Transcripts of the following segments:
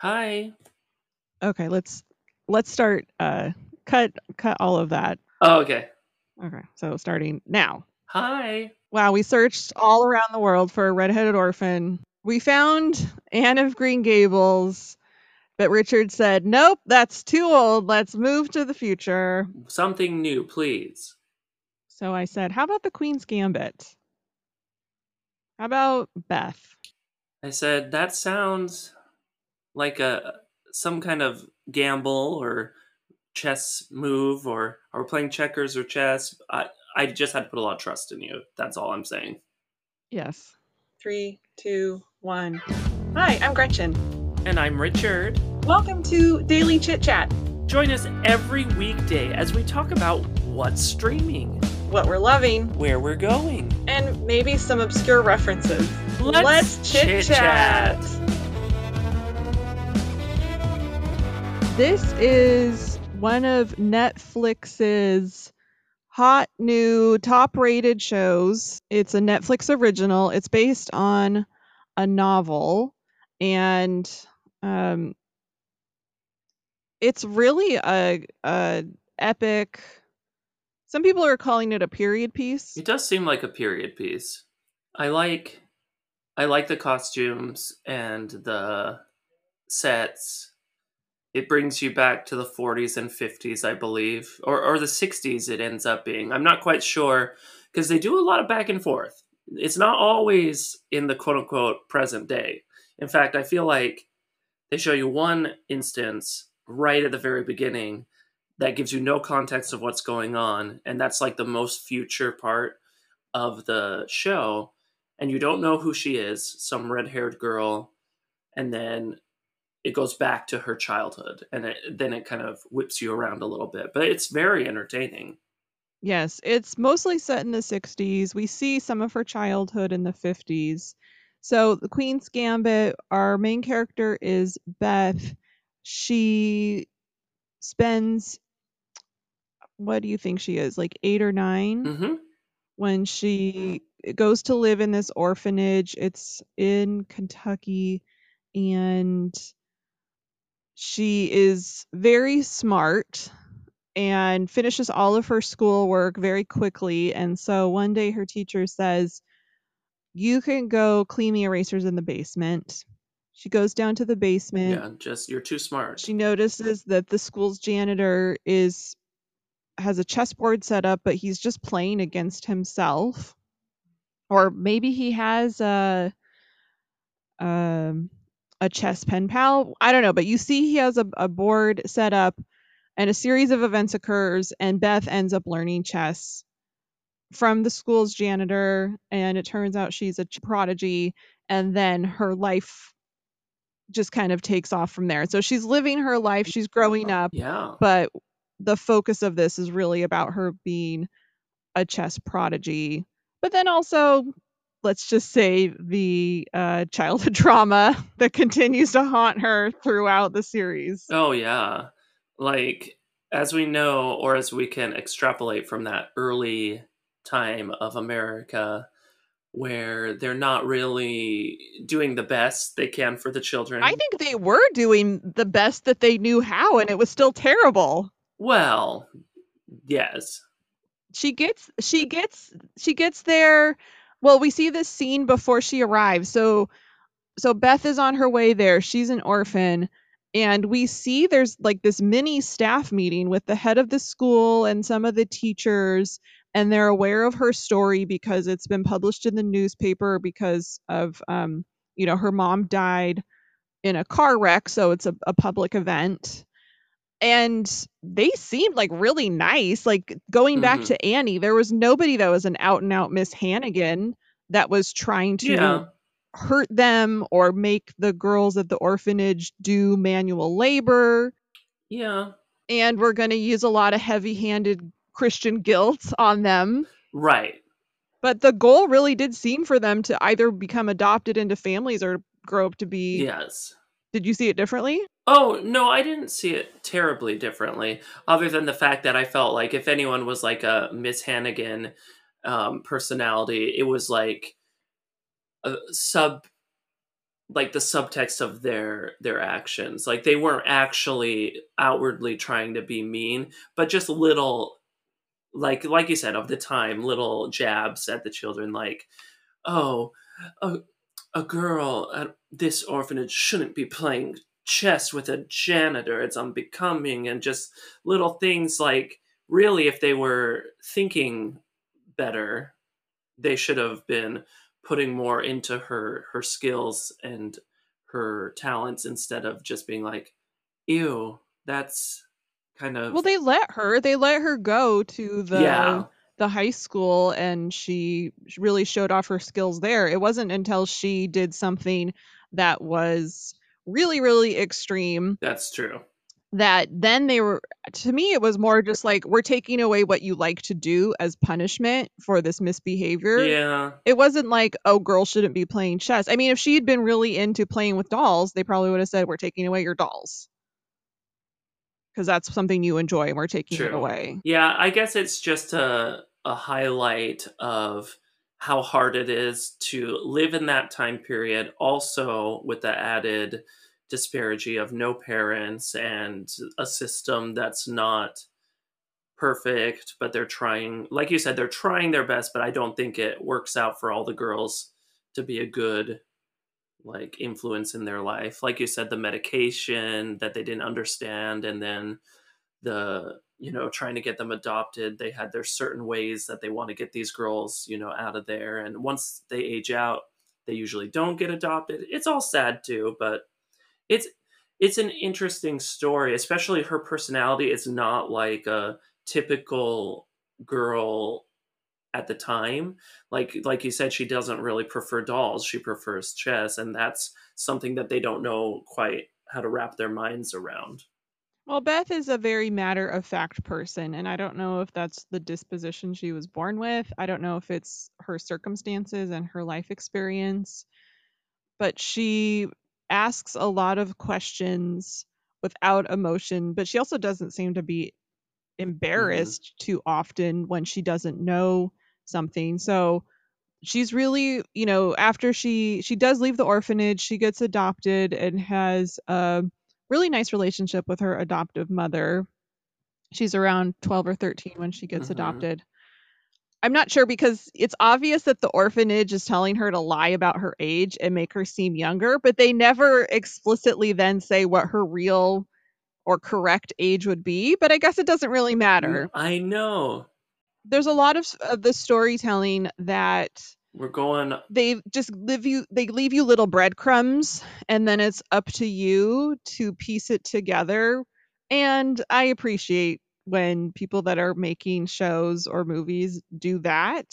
Hi. Okay, let's let's start uh cut cut all of that. Oh, okay. Okay. So starting now. Hi. Wow, we searched all around the world for a redheaded orphan. We found Anne of Green Gables, but Richard said, "Nope, that's too old. Let's move to the future." Something new, please. So I said, "How about the Queen's Gambit? How about Beth?" I said that sounds like a some kind of gamble or chess move or or playing checkers or chess. I I just had to put a lot of trust in you. That's all I'm saying. Yes. Three, two, one. Hi, I'm Gretchen. And I'm Richard. Welcome to Daily Chit Chat. Join us every weekday as we talk about what's streaming, What we're loving, where we're going. and maybe some obscure references. Let's chit chat. This is one of Netflix's hot new top rated shows. It's a Netflix original. It's based on a novel and um it's really a a epic some people are calling it a period piece. It does seem like a period piece. I like I like the costumes and the sets. It brings you back to the 40s and 50s, I believe, or or the 60s it ends up being. I'm not quite sure because they do a lot of back and forth. It's not always in the quote unquote present day. In fact, I feel like they show you one instance right at the very beginning that gives you no context of what's going on and that's like the most future part of the show and you don't know who she is some red-haired girl and then it goes back to her childhood and it, then it kind of whips you around a little bit but it's very entertaining Yes, it's mostly set in the 60s. We see some of her childhood in the 50s. So, the Queen's Gambit, our main character is Beth. She spends, what do you think she is, like eight or 9 hmm when she goes to live in this orphanage. It's in Kentucky, and she is very smart and finishes all of her schoolwork very quickly. And so one day her teacher says, You can go clean the erasers in the basement. She goes down to the basement. yeah just you're too smart She notices that the school's janitor is has a chessboard set up, but he's just playing against himself. Or maybe he has a um a chess pen pal. I don't know, but you see he has a, a board set up and a series of events occurs and Beth ends up learning chess from the school's janitor and it turns out she's a prodigy and then her life just kind of takes off from there. So she's living her life, she's growing up, yeah but the focus of this is really about her being a chess prodigy. But then also, let's just say the uh, childhood trauma that continues to haunt her throughout the series. oh yeah like as we know or as we can extrapolate from that early time of america where they're not really doing the best they can for the children I think they were doing the best that they knew how, and it was still terrible. well yes She gets, she gets, she gets there. Well, we see this scene before she arrives. So, so Beth is on her way there. She's an orphan, and we see there's like this mini staff meeting with the head of the school and some of the teachers, and they're aware of her story because it's been published in the newspaper because of, um, you know, her mom died in a car wreck, so it's a, a public event. And they seemed like really nice. Like going back Mhm. to Annie, there was nobody that was an out and out Miss Hannigan that was trying to yeah hurt them or make the girls at the orphanage do manual labor. yeah And we're going to use a lot of heavy handed Christian guilt on them. right But the goal really did seem for them to either become adopted into families or grow up to be. yes Did you see it differently? Oh, no, I didn't see it terribly differently, other than the fact that I felt like if anyone was like a Miss Hannigan um, personality, it was like a sub like the subtext of their their actions like they weren't actually outwardly trying to be mean but just little like like you said of the time little jabs at the children like oh a, a girl at this orphanage shouldn't be playing chess with a janitor it's unbecoming and just little things like really if they were thinking better they should have been putting more into her her skills and her talents instead of just being like ew that's kind of Well, they let her. They let her go to the yeah the high school and she really showed off her skills there. It wasn't until she did something that was really really extreme that's true that then they were to me it was more just like we're taking away what you like to do as punishment for this misbehavior. yeah It wasn't like oh girls shouldn't be playing chess. I mean if she had been really into playing with dolls, they probably would have said we're taking away your dolls. Cuz that's something you enjoy and we're taking it away. Yeah, I guess it's just a a highlight of how hard it is to live in that time period, also with the added disparity of no parents and a system that's not perfect, but they're trying like you said, they're trying their best, but I don't think it works out for all the girls to be a good like influence in their life. Like you said, the medication that they didn't understand and then the you know trying to get them adopted. They had their certain ways that they want to get these girls you know out of there. And once they age out they usually don't get adopted. It's all sad too but it's it's an interesting story especially her personality is not like a typical girl at the time. Like like you said she doesn't really prefer dolls. She prefers chess and that's something that they don't know quite how to wrap their minds around Well, Beth is a very matter of fact person, and I don't know if that's the disposition she was born with. I don't know if it's her circumstances and her life experience, but she asks a lot of questions without emotion, but she also doesn't seem to be mm-hmm. embarrassed too often when she doesn't know something. So she's really, you know, after she she does leave the orphanage, she gets adopted and has a really nice relationship with her adoptive mother. She's around 12 or 13 when she gets Mhm. adopted. I'm not sure because it's obvious that the orphanage is telling her to lie about her age and make her seem younger, but they never explicitly then say what her real or correct age would be. But I guess it doesn't really matter. I know. There's a lot of, of the storytelling that We're going they just leave you they leave you little breadcrumbs and then it's up to you to piece it together. And i appreciate when people that are making shows or movies do that.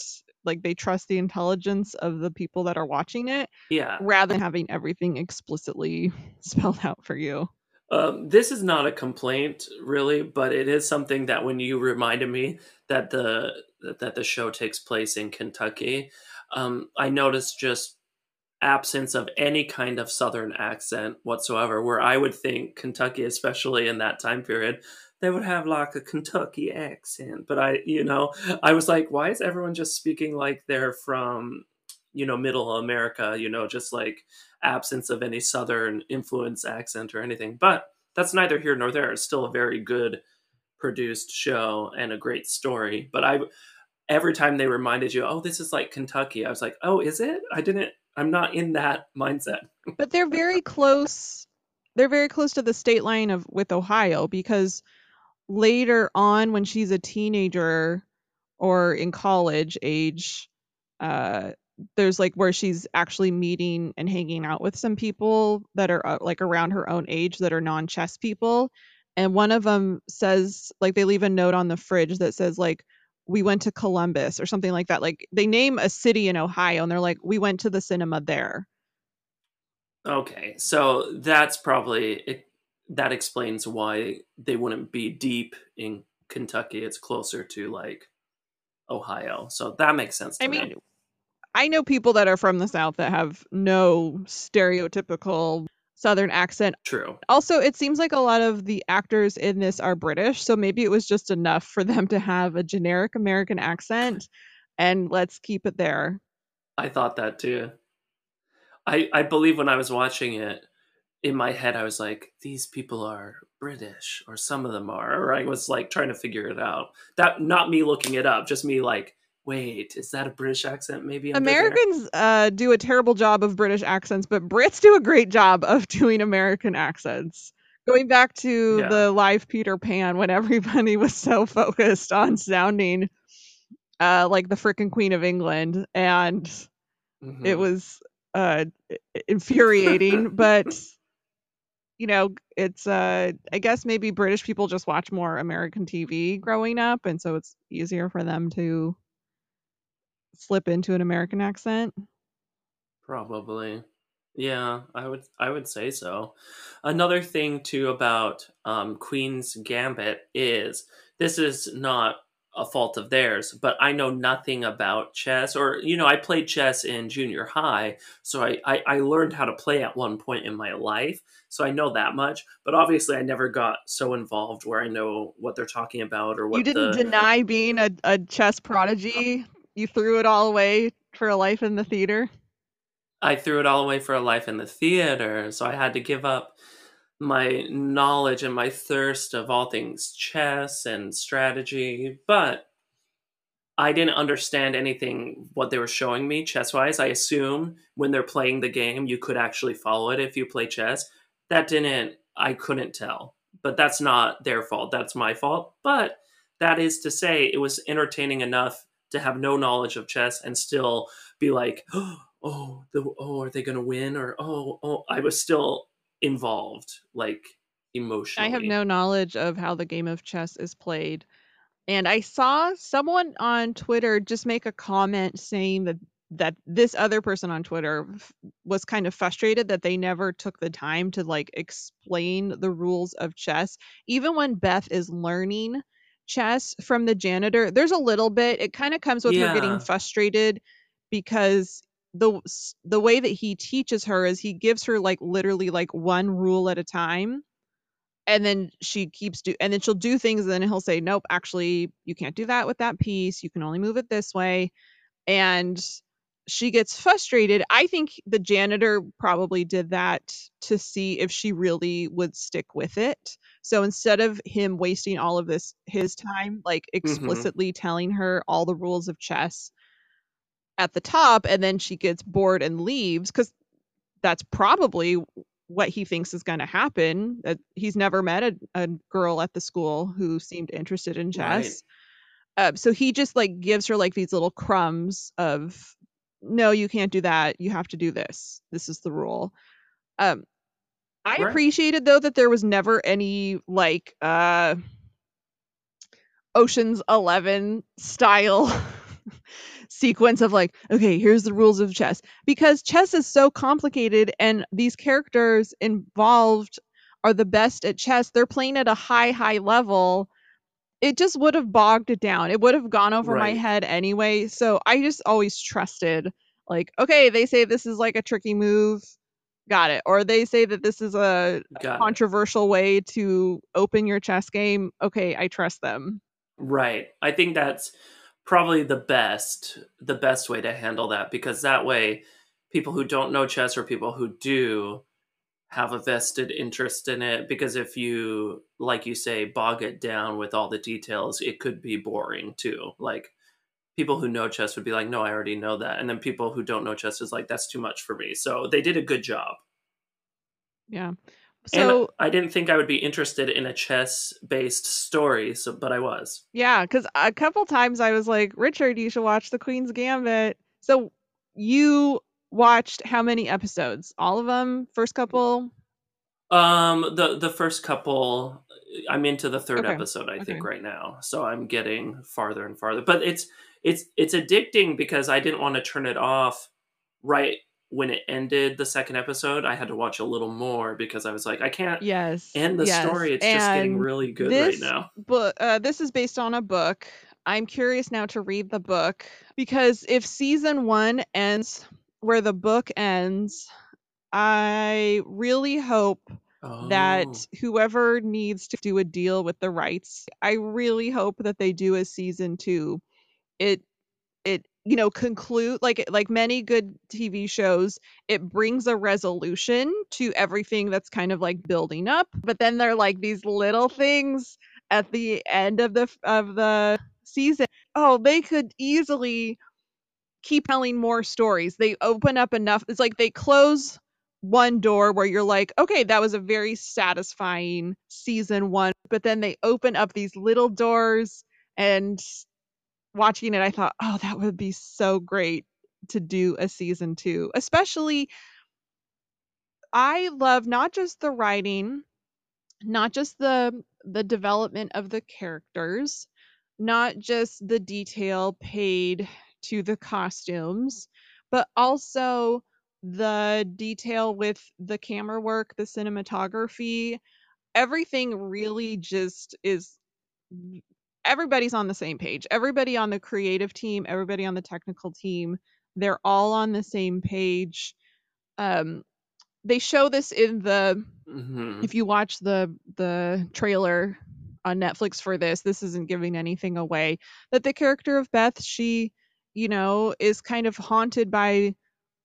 Like they trust the intelligence of the people that are watching it yeah. rather than having everything explicitly spelled out for you. Um, this is not a complaint, really, but it is something that when you reminded me that the that the show takes place in Kentucky, um, I noticed just absence of any kind of Southern accent whatsoever. Where I would think Kentucky, especially in that time period, they would have like a Kentucky accent. But I, you know, I was like, why is everyone just speaking like they're from, you know, Middle America? You know, just like absence of any southern influence accent or anything but that's neither here nor there it's still a very good produced show and a great story but i every time they reminded you oh this is like kentucky i was like oh is it? I didn't i'm not in that mindset. But they're very close they're very close to the state line of with ohio because later on when she's a teenager or in college age uh there's like where she's actually meeting and hanging out with some people that are uh, like around her own age that are non-chess people. And one of them says like they leave a note on the fridge that says like we went to Columbus or something like that like they name a city in Ohio and they're like we went to the cinema there okay so that's probably it, that explains why they wouldn't be deep in kentucky it's closer to like ohio so that makes sense to I me. mean I know people that are from the south that have no stereotypical southern accent true Also, it seems like a lot of the actors in this are British, so maybe it was just enough for them to have a generic American accent and let's keep it there. I thought that too. I I believe when I was watching it, in my head I was like, these people are British, or some of them are, or I was like trying to figure it out. That not me looking it up, just me like, wait, is that a British accent? Maybe there? Americans uh, do a terrible job of British accents, but Brits do a great job of doing American accents. Going back to Yeah. the live Peter Pan when everybody was so focused on sounding uh, like the freaking Queen of England, and it Mhm. was uh, infuriating. but you know, it's uh, I guess maybe British people just watch more American TV growing up, and so it's easier for them to slip into an American accent. Probably. Yeah, I would I would say so. Another thing too about um, Queen's Gambit is this is not a fault of theirs, but I know nothing about chess or you know, I played chess in junior high, so I, I, I learned how to play at one point in my life. So I know that much, but obviously I never got so involved where I know what they're talking about or what you didn't the deny being a, a chess prodigy. You threw it all away for a life in the theater. I threw it all away for a life in the theater, so I had to give up my knowledge and my thirst of all things chess and strategy, but I didn't understand anything what they were showing me chess wise. I assume when they're playing the game, you could actually follow it if you play chess. That didn't, I couldn't tell. But that's not their fault. That's my fault. But that is to say, it was entertaining enough to have no knowledge of chess and still be like, oh, the, oh, are they going to win? Or, oh, oh, I was still involved, like emotionally. I have no knowledge of how the game of chess is played. And I saw someone on Twitter just make a comment saying that that this other person on Twitter f- was kind of frustrated that they never took the time to like explain the rules of chess. Even when Beth is learning chess from the janitor, there's a little bit. It kind of comes with her getting frustrated because the the way that he teaches her is he gives her like literally like one rule at a time and then she keeps do and then she'll do things and then he'll say nope actually you can't do that with that piece you can only move it this way and she gets frustrated i think the janitor probably did that to see if she really would stick with it so instead of him wasting all of this his time like explicitly telling her all the rules of chess at the top and then she gets bored and leaves because that's probably what he thinks is going to happen. Uh, he's never met a, a girl at the school who seemed interested in Right. chess. Uh, so he just like gives her like these little crumbs of, no, you can't do that. You have to do this. This is the rule. Um, I Right. appreciated though that there was never any like uh Ocean's 11 style sequence of like, okay, here's the rules of chess because chess is so complicated and these characters involved are the best at chess. They're playing at a high, high level. It just would have bogged it down. It would have gone over my head anyway. So I just always trusted, like, okay, they say this is like a tricky move. Got it. Or they say that this is a Got it. controversial way to open your chess game. Okay, I trust them. Right. I think that's probably the best the best way to handle that because that way people who don't know chess or people who do have a vested interest in it because if you like you say bog it down with all the details it could be boring too. Like people who know chess would be like no i already know that. And then people who don't know chess is like that's too much for me. So they did a good job. Yeah. and So i didn't think i would be interested in a chess based story so but i was. Yeah, because a couple times I was like, Richard, you should watch The Queen's Gambit. So you watched how many episodes? All of them? First couple? Um, the the first couple, I'm into the third Okay, episode, I think, right now. So I'm getting farther and farther. But it's it's it's addicting because I didn't want to turn it off right when it ended the second episode. I had to watch a little more because I was like, I can't Yes. end the yes. story. It's just getting really good right now. book, uh, this is based on a book. I'm curious now to read the book because if season one ends where the book ends, I really hope Oh, that whoever needs to do a deal with the rights, I really hope that they do a season two. It it you know conclude like like many good tv shows it brings a resolution to everything that's kind of like building up but then there are like these little things at the end of the of the season oh they could easily keep telling more stories they open up enough it's like they close one door where you're like okay that was a very satisfying season 1 but then they open up these little doors and watching it, I thought, oh, that would be so great to do a season two. Especially, I love not just the writing, not just the the development of the characters, not just the detail paid to the costumes, but also the detail with the camera work, the cinematography, everything really just is everybody's on the same page. Everybody on the creative team, everybody on the technical team, they're all on the same page. Um, they show this in the hmm if you watch the the trailer on Netflix for this, this isn't giving anything away. That the character of Beth, she, you know, is kind of haunted by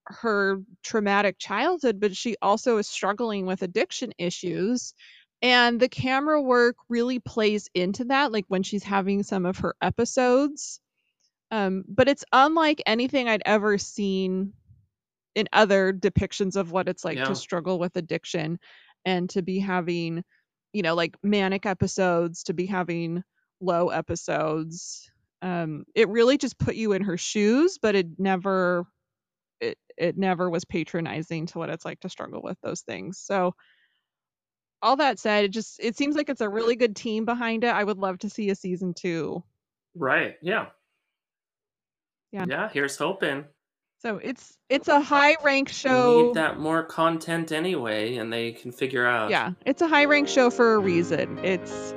her traumatic childhood, but she also is struggling with addiction issues. And the camera work really plays into that, like when she's having some of her episodes. Um, but it's unlike anything I'd ever seen in other depictions of what it's like Yeah. to struggle with addiction and to be having, you know, like manic episodes, to be having low episodes. Um, it really just put you in her shoes, but it never it it never was patronizing to what it's like to struggle with those things. So all that said, it just it seems like it's a really good team behind it. I would love to see a season two. Right. Yeah. Yeah. Yeah. Here's hoping. So it's it's a high ranked We show. need that more content anyway, and they can figure out. Yeah, it's a high ranked show for a reason. It's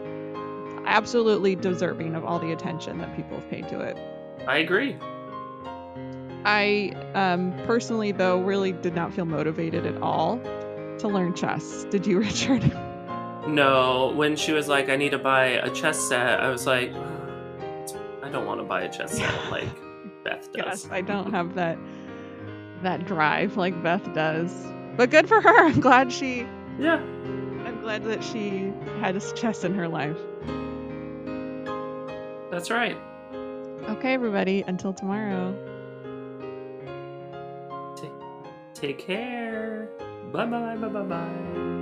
absolutely deserving of all the attention that people have paid to it. I agree. I um personally though really did not feel motivated at all to learn chess. Did you, Richard? No, when she was like, "I need to buy a chess set," I was like, "I don't want to buy a chess set like Beth does." yes, I don't have that that drive like Beth does. But good for her. I'm glad she Yeah. I'm glad that she had chess in her life. That's right. Okay, everybody, until tomorrow. Take care. Bye bye bye bye bye.